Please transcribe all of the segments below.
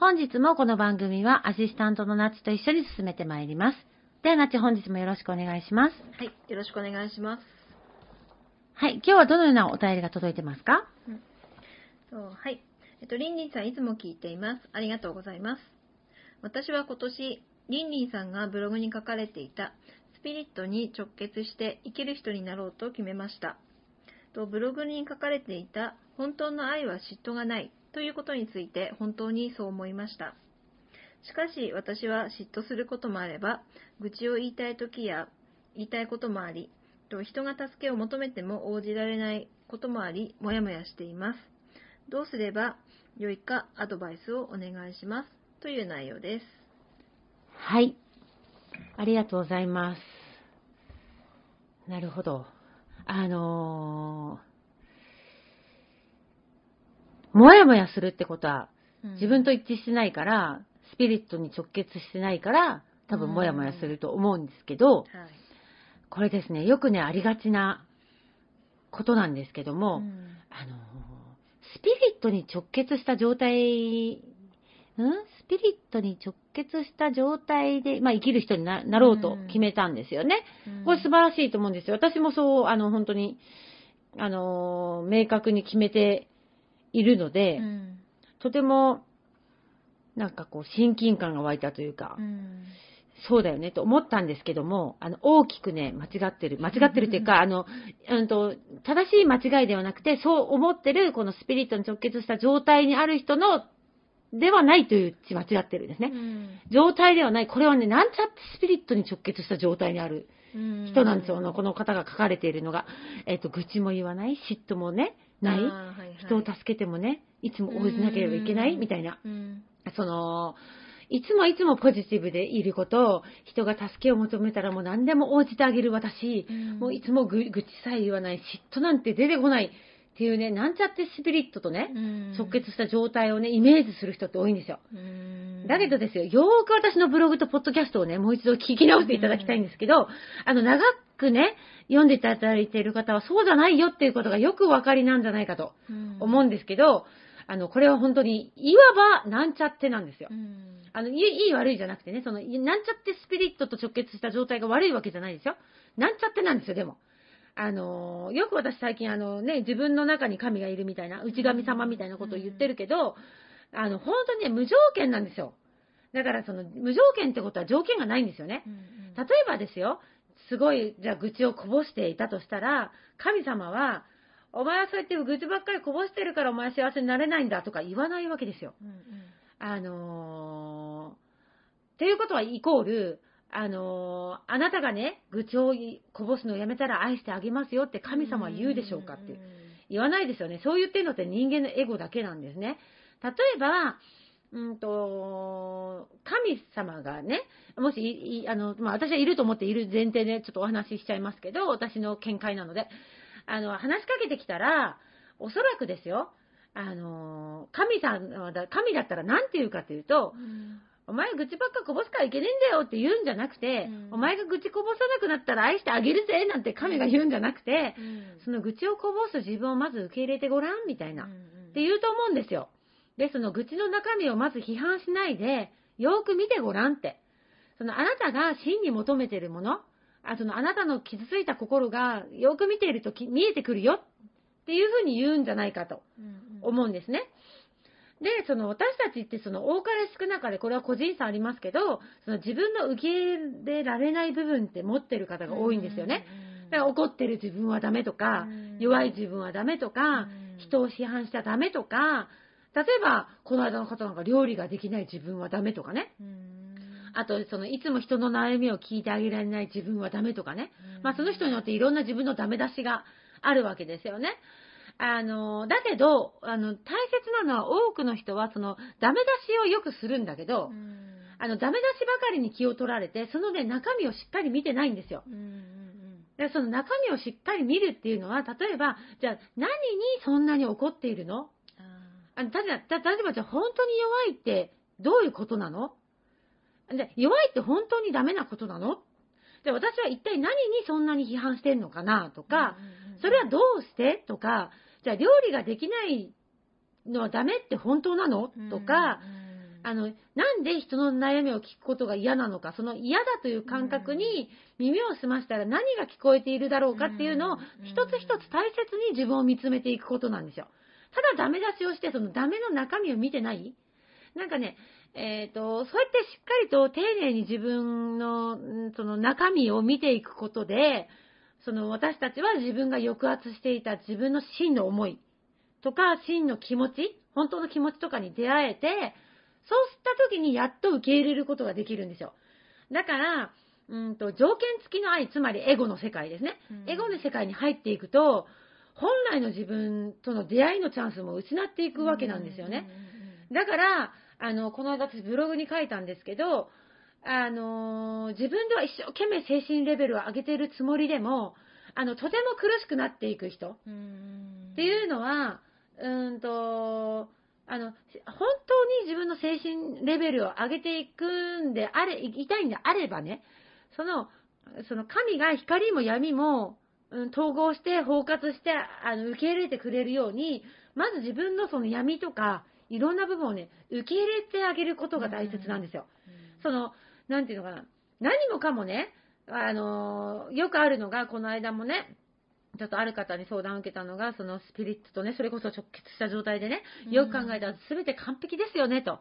本日もこの番組はアシスタントのナッチと一緒に進めてまいります。ではナッチ本日もよろしくお願いします。はい、よろしくお願いします。はい、今日はどのようなお便りが届いてますか？そうはい。えっと、リンリンさんいつも聞いています。ありがとうございます。私は今年、リンリンさんがブログに書かれていたスピリットに直結して生きる人になろうと決めました。とブログに書かれていた本当の愛は嫉妬がないということについて本当にそう思いました。しかし私は嫉妬することもあれば、愚痴を言いたい時や言いたいこともあり、と人が助けを求めても応じられないこともあり、もやもやしています。どうすれば良いかアドバイスをお願いします。という内容です。はい。ありがとうございます。なるほど。あのー、もやもやするってことは、自分と一致してないから、スピリットに直結してないから、多分もやもやすると思うんですけど、はい。これですね、よくね、ありがちなことなんですけども、うんあのー、スピリットに直結した状態、ん？スピリットに直結した状態で、まあ、生きる人にななろうと決めたんですよね。これ素晴らしいと思うんですよ。私もそう、あの、本当に、あのー、明確に決めているので、うんとても、なんかこう、親近感が湧いたというか、うんそうだよねと思ったんですけども、あの、大きくね、間違ってる。間違ってるっていうか、あの、うんと、正しい間違いではなくて、そう思ってる、このスピリットに直結した状態にある人の、ではないという間違ってるんですね。状態ではない。これはね、なんちゃってスピリットに直結した状態にあるうん人なんですよ。あのこの方が書かれているのが。えっ、と、愚痴も言わない、嫉妬もね、ない？人を助けてもね、いつも応じなければいけない？みたいな。うん。その、いつもいつもポジティブでいること、人が助けを求めたらもう何でも応じてあげる私、うん。もういつもぐ愚痴さえ言わない、嫉妬なんて出てこないっていうね、なんちゃってスピリットとね、うん直結した状態をね、イメージする人って多いんですよ。うんだけどですよ、よーく私のブログとポッドキャストをね、もう一度聞き直していただきたいんですけど、あの、長くね、読んでいただいている方はそうじゃないよっていうことがよくお分かりなんじゃないかと思うんですけど、あの、これは本当に、いわば、なんちゃってなんですよう。んあの、いい、悪いじゃなくてね、その、いなんちゃってスピリットと直結した状態が悪いわけじゃないですよ。なんちゃってなんですよ、でも。あの、よく私最近あのね、自分の中に神がいるみたいな、内神様みたいなことを言ってるけど、あの、本当にね、無条件なんですよ。だからその、無条件ってことは条件がないんですよね。例えばですよ、すごい、じゃあ愚痴をこぼしていたとしたら、神様は、お前はそうやって愚痴ばっかりこぼしてるからお前幸せになれないんだとか言わないわけですよ。うんうんあのー、っていうことはイコール、あのーあなたがね、愚痴をこぼすのをやめたら愛してあげますよって神様は言うでしょうかっていう。言わないですよね。そう言ってるのって人間のエゴだけなんですね。例えば、うんと、神様がね、もしあの、まあ、私はいると思っている前提でちょっとお話ししちゃいますけど、私の見解なので、あの、話しかけてきたら、おそらくですよ、あの、神さんだ、神だったら何て言うかというと、お前愚痴ばっかこぼすからいけねえんだよって言うんじゃなくて、うんお前が愚痴こぼさなくなったら愛してあげるぜなんて神が言うんじゃなくて、その愚痴をこぼす自分をまず受け入れてごらんみたいな、って言うと思うんですよ。で、その愚痴の中身をまず批判しないで、よーく見てごらんって。そのあなたが真に求めてるもの、あそのあなたの傷ついた心がよく見ているとき見えてくるよっていうふうに言うんじゃないかと思うんですね。で、その私たちってその多かれ少なかれ、これは個人差ありますけど、その自分の受け入れられない部分って持ってる方が多いんですよね。だから怒ってる自分はダメとか、弱い自分はダメとか、人を批判しちゃダメとか、例えば、この間の方なんか料理ができない自分はダメとかね。あと、その、いつも人の悩みを聞いてあげられない自分はダメとかね。まあ、その人によっていろんな自分のダメ出しがあるわけですよね。あの、だけど、あの、大切なのは多くの人は、その、ダメ出しをよくするんだけど、あの、ダメ出しばかりに気を取られて、そのね、中身をしっかり見てないんですよ。でその中身をしっかり見るっていうのは、例えば、じゃあ、何にそんなに怒っているの？あの、例えば、例えばじゃあ、本当に弱いってどういうことなの？で弱いって本当にダメなことなの？で、私は一体何にそんなに批判してんのかなとか、それはどうして？とか、じゃあ料理ができないのはダメって本当なの？とか、あの、なんで人の悩みを聞くことが嫌なのか、その嫌だという感覚に耳を澄ましたら何が聞こえているだろうかっていうのを一つ一つ大切に自分を見つめていくことなんですよ。ただダメ出しをして、そのダメの中身を見てない？なんかね、えっ、と、そうやってしっかりと丁寧に自分の、んその中身を見ていくことで、その私たちは自分が抑圧していた自分の真の思いとか、真の気持ち、本当の気持ちとかに出会えて、そうした時にやっと受け入れることができるんですよ。だから、うんと条件付きの愛、つまりエゴの世界ですね。エゴの世界に入っていくと、本来の自分との出会いのチャンスも失っていくわけなんですよね。だから、あの、この間私ブログに書いたんですけど、あのー自分では一生懸命精神レベルを上げているつもりでも、あの、とても苦しくなっていく人。っていうのは、うーんと、あの、本当に自分の精神レベルを上げていくんであれ、いたいんであればね、その、その神が光も闇も、うん、統合して包括してあの受け入れてくれるように、まず自分のその闇とか、いろんな部分をね、受け入れてあげることが大切なんですよ。その、なんていうのかな、何もかもね、あの、よくあるのが、この間もね、ちょっとある方に相談を受けたのが、そのスピリットとね、それこそ直結した状態でね、よく考えたら全て完璧ですよね、と。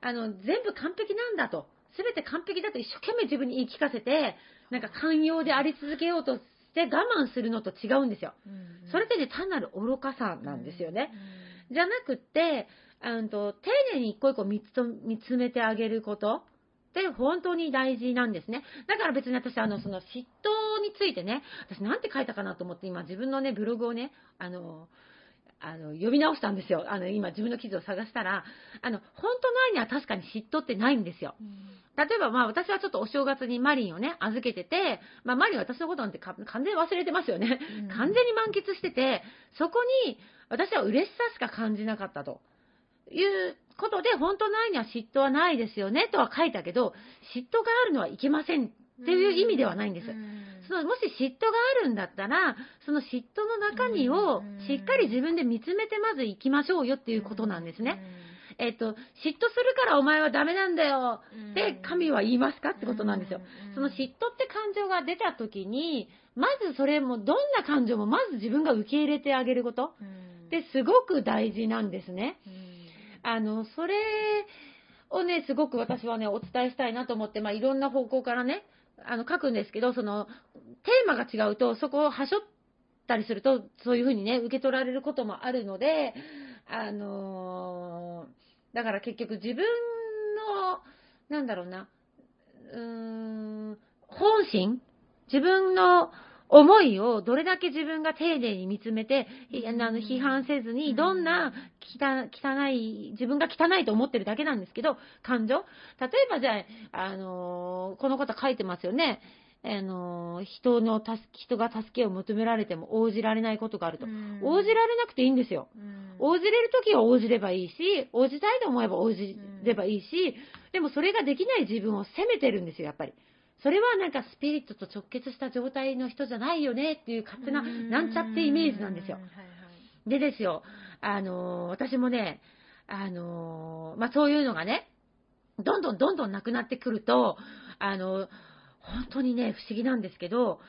あの、全部完璧なんだと。全て完璧だと一生懸命自分に言い聞かせて、なんか寛容であり続けようとして我慢するのと違うんですよ。それってね、単なる愚かさなんですよね。じゃなくって、うんと、丁寧に一個一個見つと見つめてあげることって本当に大事なんですね。だから別に私、あの、その嫉妬についてね、私なんて書いたかなと思って今自分のね、ブログをね、あの、あの、読み直したんですよ。あの、今自分の記事を探したら、あの、本当の愛には確かに嫉妬ってないんですよ。例えば、まあ、私はちょっとお正月にマリンをね、預けてて、まあ、マリンは私のことなんてか完全に忘れてますよね。完全に満喫してて、そこに私は嬉しさしか感じなかったと。いうことで、本当の愛には嫉妬はないですよね、とは書いたけど、嫉妬があるのはいけませんっていう意味ではないんです。そのもし嫉妬があるんだったら、その嫉妬の中身をしっかり自分で見つめてまず行きましょうよっていうことなんですね。えっと、嫉妬するからお前はダメなんだよって神は言いますかってことなんですよ。その嫉妬って感情が出た時に、まずそれもどんな感情もまず自分が受け入れてあげること。ってすごく大事なんですね。あの、それをね、すごく私はね、お伝えしたいなと思って、まあ、いろんな方向からね、あの、書くんですけど、その、テーマが違うと、そこをはしょったりすると、そういうふうにね、受け取られることもあるので、あのーだから結局自分の、なんだろうな、うーん、本心自分の思いをどれだけ自分が丁寧に見つめて、いあの批判せずに、どんな汚汚い、自分が汚いと思ってるだけなんですけど、感情？例えばじゃあ、あのーこの方書いてますよね。あの、人の助け、人が助けを求められても応じられないことがあると。うん応じられなくていいんですよ。うん応じれるときは応じればいいし、応じたいと思えば応じればいいし、でもそれができない自分を責めてるんですよ、やっぱり。それはなんかスピリットと直結した状態の人じゃないよねっていう勝手な、なんちゃってイメージなんですよ。う。はいはい。でですよ、あのー私もね、あのーまあ、そういうのがね、どんどんどんどんなくなってくると、あの本当にね、不思議なんですけど、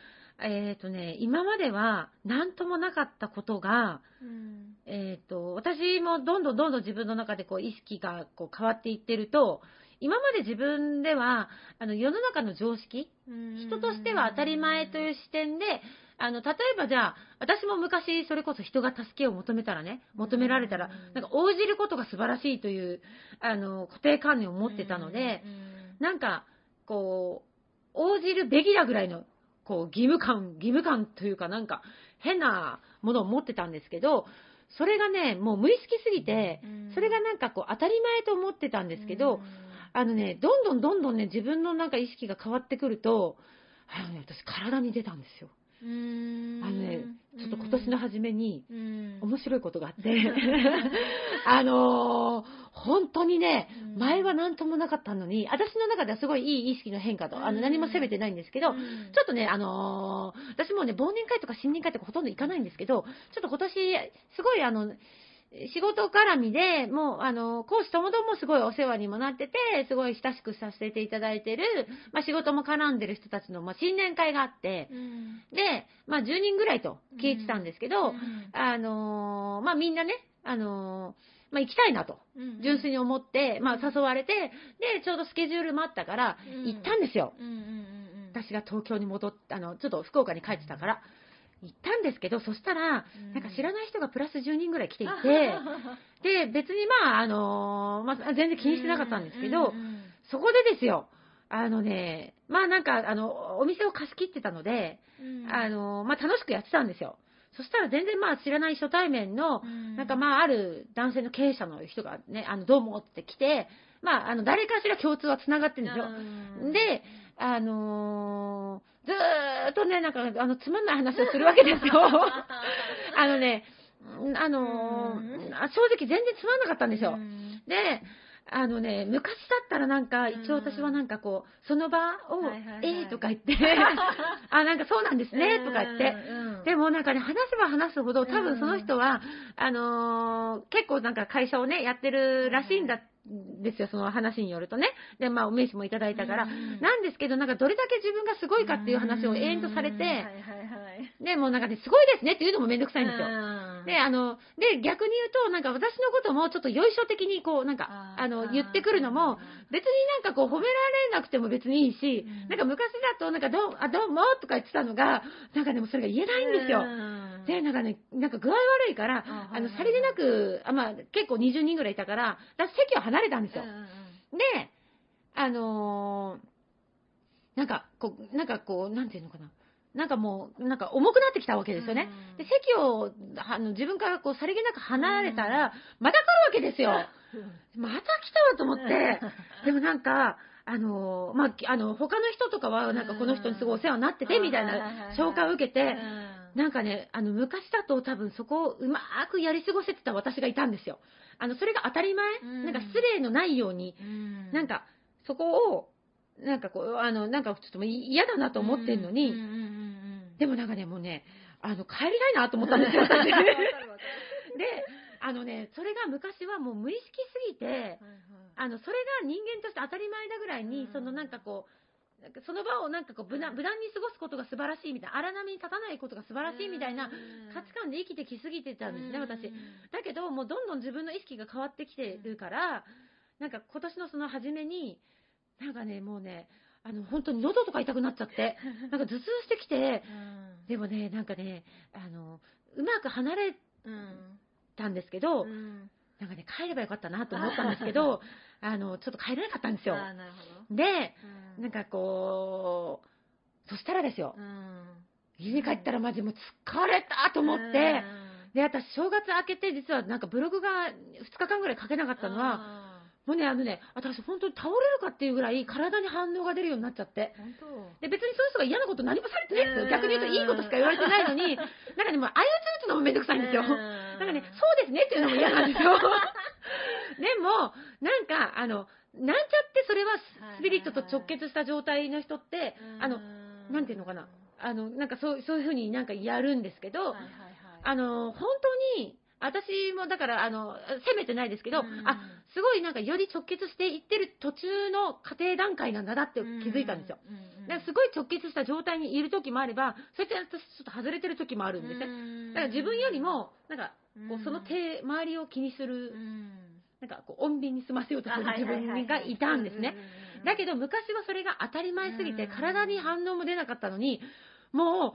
えっ、とね、今までは何ともなかったことが、うん。えっ、と、私もどんどんどんどん自分の中でこう意識がこう変わっていってると、今まで自分では、あの、世の中の常識、人としては当たり前という視点で、あの、例えばじゃあ、私も昔、それこそ人が助けを求めたらね、求められたら、なんか応じることが素晴らしいという、あの、固定観念を持ってたので、なんか、こう、応じるべきだぐらいの、こう、義務感、義務感というかなんか、変なものを持ってたんですけど、それがね、もう無意識すぎて、それがなんかこう、当たり前と思ってたんですけど、あのね、どんどんどんどんね、自分のなんか意識が変わってくると、あのね、私体に出たんですよ。あのね、ちょっと今年の初めに、うん。面白いことがあって、あのー本当にね、うん。前は何ともなかったのに、私の中ではすごいいい意識の変化と、あの何も責めてないんですけど、うん。ちょっとね、あのー私もね、忘年会とか新年会とかほとんど行かないんですけど、ちょっと今年、すごいあの、仕事絡みで、もう、あの、講師ともどもすごいお世話にもなってて、すごい親しくさせていただいてる、まあ仕事も絡んでる人たちの、まあ新年会があって、うん。で、まあ10人ぐらいと聞いてたんですけど、うん。あのーまあみんなね、あのーまあ行きたいなと、うん。純粋に思って、まあ誘われて、で、ちょうどスケジュールもあったから、うん。行ったんですよ。私が東京に戻って、あの、ちょっと福岡に帰ってたから、行ったんですけど、そしたら、うん。なんか知らない人がプラス10人ぐらい来ていて、で、別にまあ、あのーまあ、全然気にしてなかったんですけど、そこでですよ、あのね、まあなんか、あの、お店を貸し切ってたので、うん。あの、まあ、楽しくやってたんですよ。そしたら全然まあ知らない初対面の、うん。なんかまあある男性の経営者の人がね、あの、どうもって来て、まああの、誰かしら共通は繋がってるんですよ。うん。で、あのーずーっとね、なんか、あの、つまんない話をするわけですよ。あのね、あのー正直全然つまんなかったんですよ。うん。で、あのね、昔だったらなんか、うん。一応私はなんかこう、その場を、えーとか言って、あ、なんかそうなんですね、とか言って。うん。でもなんかね、話せば話すほど、多分その人は、あのー結構なんか会社をね、やってるらしいんだ、ですよ、その話によるとね。で、まあ、お名刺もいただいたから。うんなんですけど、なんかどれだけ自分がすごいかっていう話を延々とされて、で、もうなんかね、すごいですねっていうのもめんどくさいんですよ。うんで、あの、で、逆に言うと、なんか私のこともちょっとよいしょ的にこう、なんか、あの、言ってくるのも、別になんかこう褒められなくても別にいいし、うんなんか昔だと、なんかどう、あ、どうもとか言ってたのが、なんかでもそれが言えないんですよ。うんで、なんかね、なんか具合悪いから、ああの、さりげなく、あまあ、結構20人ぐらいいたから、だから席を離れたんですよ。で、あのーなんか、こう、なんかこう、なんていうのかな。なんかもう、なんか重くなってきたわけですよね。うん。で、席を、あの、自分からこう、さりげなく離れたら、また来るわけですよ。また来たわと思って、でもなんか、あのーまあ、あの、他の人とかは、なんかこの人にすごいお世話になってて、みたいな紹介を受けて、なんかね、あの、昔だと多分そこをうまくやり過ごせてた私がいたんですよ。あの、それが当たり前、うん。なんか失礼のないように、うん。なんか、そこを、なんかこう、あの、なんかちょっと嫌だなと思ってんのに、でもなんかね、もうね、あの、帰りたいなと思ったんですよ、私。で、あのね、それが昔はもう無意識すぎて、あの、それが人間として当たり前だぐらいに、うん。そのなんかこう、なんかその場をなんかこう無難無難に過ごすことが素晴らしいみたいな、荒波に立たないことが素晴らしいみたいな価値観で生きてきすぎてたんですね、私。だけど、もうどんどん自分の意識が変わってきてるから、なんか今年のその初めに、なんかね、もうね、あの、本当に喉とか痛くなっちゃって、なんか頭痛してきて、でもね、なんかね、あの、うまく離れたんですけど、なんかね、帰ればよかったなと思ったんですけど、あの、ちょっと帰れなかったんですよ。で、どなんかこう、そしたらですよ、うん。家に帰ったらマジもう疲れたと思って、で、私正月明けて実はなんかブログが2日間ぐらい書けなかったのは、もうね、あのね、私本当に倒れるかっていうぐらい体に反応が出るようになっちゃって。で、別にそういう人が嫌なこと何もされてないんですよ。うん逆に言うといいことしか言われてないのに、なんかね、もう相打ち打つのもめんどくさいんですよ。なんかね、そうですねっていうのも嫌なんですよ。でも、なんか、あの、なんちゃってそれはスピリットと直結した状態の人って、あの、なんていうのかな、あの、なんかそうそういうふうになんかやるんですけど、あの、本当に、私もだから、あの、責めてないですけど、うん。あ、すごいなんかより直結していってる途中の過程段階なんだなって気づいたんですよ。うんだからすごい直結した状態にいる時もあれば、そうやって私ちょっと外れてる時もあるんですね。だから自分よりも、なんか、こうその手、周りを気にする、なんかこう、穏便に済ませようとする自分がいたんですね。だけど昔はそれが当たり前すぎて、うん。体に反応も出なかったのに、もう、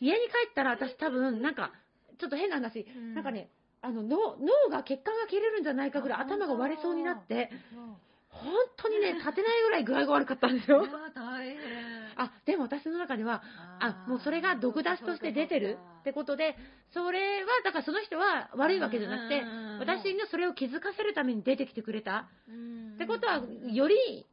家に帰ったら私多分、なんか、ちょっと変な話、うん。なんかね、あの脳脳が血管が切れるんじゃないかぐらい頭が割れそうになって、本当。にね、立てないぐらい具合が悪かったんですよ。あ、でも私の中では、あ、もうそれが毒出しとして出てるってことで、それは、だからその人は悪いわけじゃなくてうん、私のそれを気づかせるために出てきてくれた。っってことは、より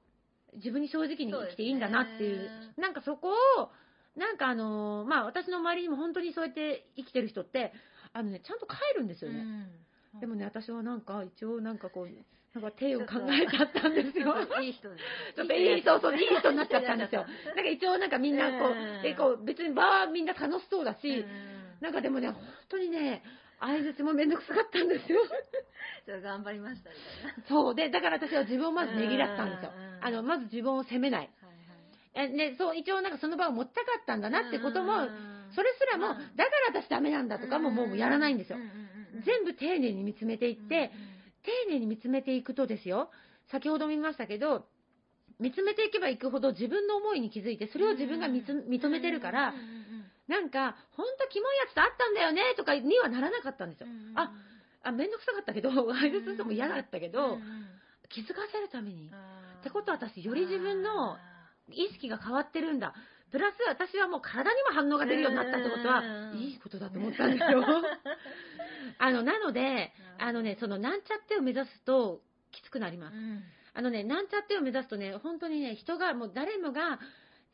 自分に正直に生きていいんだなっていう、なんかそこを、なんかあのーまあ私の周りにも本当にそうやって生きてる人って、あのね、ちゃんと帰るんですよね。でもね、私はなんか一応なんかこう、なんか手を考えちゃったんですよ。いい人ですちょっといい、そうそう、いい人になっちゃったんですよ。なんか一応なんかみんなこうんう、で、こう、別に場はみんな楽しそうだし、なんかでもね、本当にね、相づちもめんどくさかったんですよ。じゃあ頑張りましたみたいなそう。で、だから私は自分をまずねぎらったんですようん。あの、まず自分を責めない。はいはいえね、そう、一応なんかその場を持ちたかったんだなってことも、うんそれすらも、うん。だから私ダメなんだとかももうやらないんですよ。全部丁寧に見つめていって、丁寧に見つめていくとですよ、先ほども言いましたけど、見つめていけばいくほど自分の思いに気づいて、それを自分が認めてるからなんか、ほんとキモいやつと会ったんだよねとかにはならなかったんですよ。う。んあ、あ、めんどくさかったけど、相づちするのも嫌だったけうんどう、ん。気づかせるために、ってことは私より自分の意識が変わってるんだ。プラス私はもう体にも反応が出るようになったってことはう、んいいことだと思ったんですよ。あの、なので、あのね、そのなんちゃってを目指すときつくなりますう。んあのね、なんちゃってを目指すとね、本当にね、人がもう誰もが、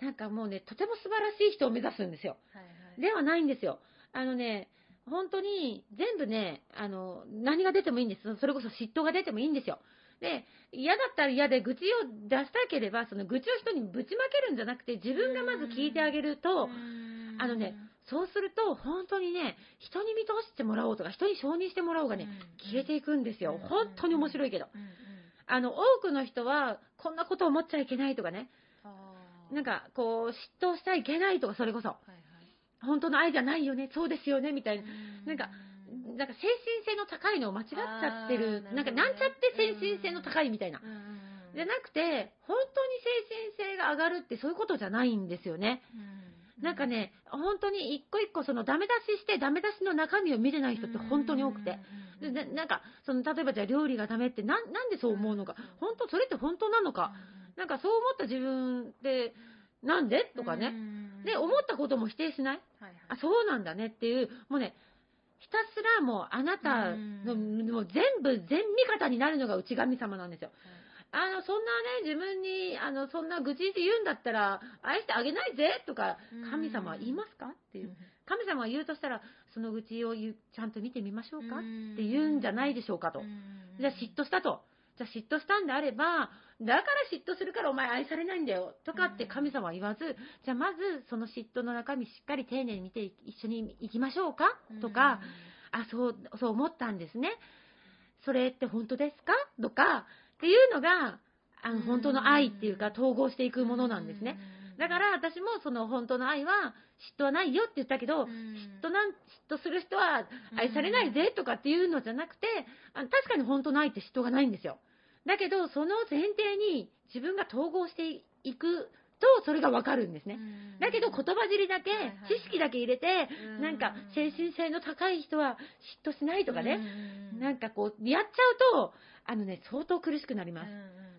なんかもうね、とても素晴らしい人を目指すんですよ。はいはいではないんですよ。あのね、本当に全部ね、あの、何が出てもいいんです。それこそ嫉妬が出てもいいんですよ。で、嫌だったら嫌で愚痴を出したければ、その愚痴を人にぶちまけるんじゃなくて、自分がまず聞いてあげると、うん。あのね、そうすると、本当にね、人に見通してもらおうとか、人に承認してもらおうがね、うん。消えていくんですよ。うん。本当に面白いけど。あの、多くの人は、こんなこと思っちゃいけないとかね、なんか、こう、嫉妬しちゃいけないとか、それこそ、本当の愛じゃないよね、そうですよね、みたいな。なんかうなんか精神性の高いのを間違っちゃってる、なんかなんちゃって精神性の高いみたいな。じゃなくて、本当に精神性が上がるってそういうことじゃないんですよね。うん。なんかね、本当に一個一個そのダメ出ししてダメ出しの中身を見てない人って本当に多くて。でななんか、その例えばじゃあ料理がダメってなんなんでそう思うのか、本当、それって本当なのか、なんかそう思った自分ってなんで？とかね。で、思ったことも否定しない。あ、そうなんだねっていう、もうね、ひたすらもうあなたの、うんもう全部、全味方になるのが内神様なんですよ。あの、そんなね、自分に、あの、そんな愚痴で言うんだったら、愛してあげないぜとかうん、神様は言いますか？っていう。神様が言うとしたら、その愚痴をちゃんと見てみましょうか？って言うんじゃないでしょうかと。じゃあ嫉妬したと。じゃあ嫉妬したんであれば、だから嫉妬するからお前愛されないんだよ。とかって神様は言わず、じゃあまずその嫉妬の中身しっかり丁寧に見て一緒に行きましょうか？とか、あ、そう、そう思ったんですね。それって本当ですか？とか、っていうのが、あの、本当の愛っていうか統合していくものなんですね。だから私もその本当の愛は嫉妬はないよって言ったけど、嫉妬なん、嫉妬する人は愛されないぜとかっていうのじゃなくて、あの確かに本当の愛って嫉妬がないんですよ。だけど、その前提に自分が統合していくと、それがわかるんですね。だけど言葉尻だけ知識だけ入れてう、ん。なんか精神性の高い人は嫉妬しないとかね、なんかかこう、やっちゃうと、あのね、相当苦しくなります。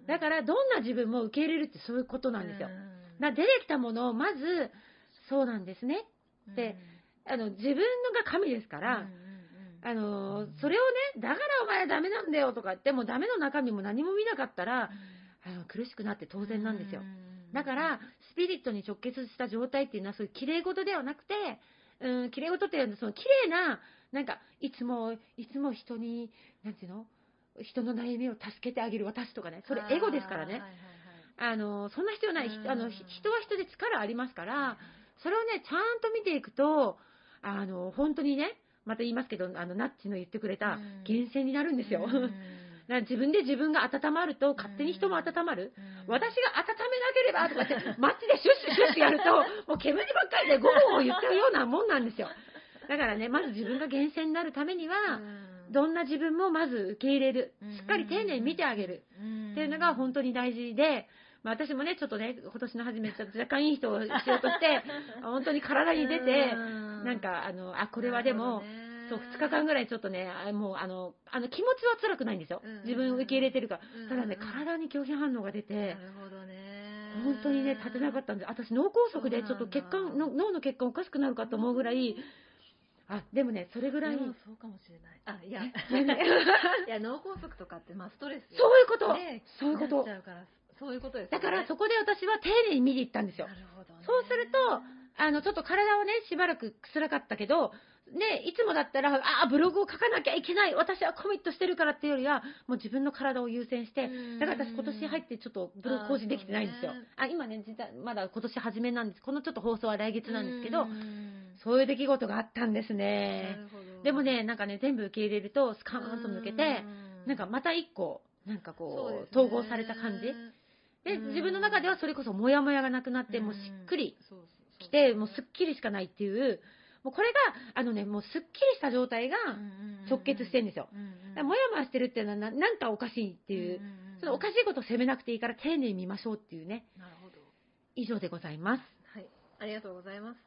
だから、どんな自分も受け入れるってそういうことなんですよ。だ出てきたものをまず、そうなんですね。であの、自分のが神ですから、あのーそれをね、だからお前はダメなんだよとか言っても、ダメの中身も何も見なかったら、あの苦しくなって当然なんですよ。だから、スピリットに直結した状態っていうのは、そういう綺麗事ではなくて、うん、綺麗事っていうのは、その綺麗な、なんか、いつも、いつも人に、なんていうの？人の悩みを助けてあげる私とかね、それエゴですからね。はいはいはいあの、そんな必要ない。うんあの、ひ人は人で力ありますから、それをね、ちゃんと見ていくと、あの、本当にね、また言いますけど、あの、ナッチの言ってくれたうん源泉になるんですよ。うん だから自分で自分が温まると、勝手に人も温まる。うん私が温めなければとかって、マッチでシュッシュシュッシュやると、もう煙ばっかりでゴーゴー言ってるようなもんなんですよ。だからね、まず自分が源泉になるためには、どんな自分もまず受け入れる。しっかり丁寧に見てあげる。っていうのが本当に大事で、まあ、私もね、ちょっとね、今年の初め、ちょっと若干いい人をしようとして、本当に体に出て、なんか、あの、あ、これはでも、そう、2日間ぐらいちょっとね、あもう、あの、あの、気持ちは辛くないんですよ。自分を受け入れてるか。らうん。ただね、体に拒否反応が出て本当にね、立てなかったんで、私脳梗塞でちょっと血管、の脳の血管おかしくなるかと思うぐらい、あ、でもね、それぐらい、そうかもしれない。あいや。いや 脳梗塞とかってまあストレス。そういうこと。ねそういうこと。なっちゃうからそういうことですねからそこで私は丁寧に見に行ったんですよな。るほどねそうすると、あの、ちょっと体をね、しばらく辛かったけど、ね、いつもだったら、ああ、ブログを書かなきゃいけない、私はコミットしてるからっていうよりは、もう自分の体を優先してうん、だから私今年入ってちょっとブログ更新できてないんですよあね。あ、今ね、実はまだ今年初めなんです。このちょっと放送は来月なんですけどう、んそういう出来事があったんですなね。でもね、なんかね、全部受け入れると、スカーンと抜けて、うなんかまた一個、なんかこう、ですね統合された感じ。で、うん自分の中ではそれこそモヤモヤがなくなって、もうしっくりそうそうそう来て、もうすっきりしかないっていう、もうこれが、あのね、もうすっきりした状態が直結してるんですよ。うんうんだからもやもやしてるっていうのはな、なんかおかしいっていう、んんんそのおかしいことを責めなくていいから丁寧に見ましょうっていうね、なるほど以上でございます。はい、ありがとうございます。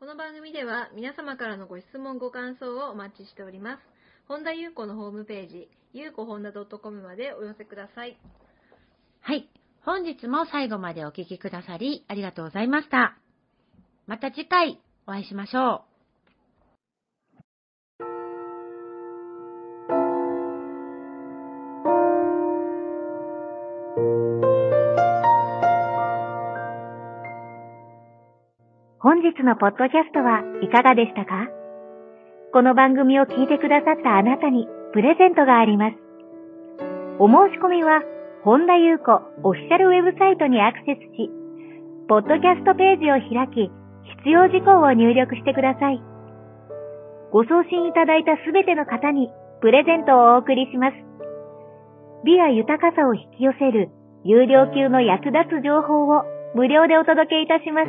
この番組では皆様からのご質問ご感想をお待ちしております。本田裕子のホームページ、ゆうこほんだ .com までお寄せください。はい。本日も最後までお聞きくださり、ありがとうございました。また次回、お会いしましょう。本日のポッドキャストはいかがでしたか？この番組を聞いてくださったあなたにプレゼントがあります。お申し込みは、本田裕子オフィシャルウェブサイトにアクセスし、ポッドキャストページを開き、必要事項を入力してください。ご送信いただいたすべての方にプレゼントをお送りします。美や豊かさを引き寄せる有料級の役立つ情報を無料でお届けいたします。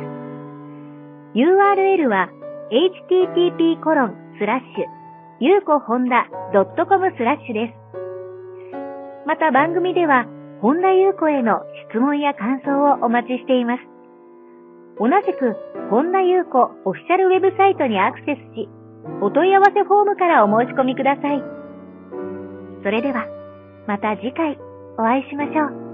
URL は http コロンスラッシュゆうこほんだ .com スラッシュです。また番組では、本田優子への質問や感想をお待ちしています。同じく、本田優子オフィシャルウェブサイトにアクセスし、お問い合わせフォームからお申し込みください。それでは、また次回お会いしましょう。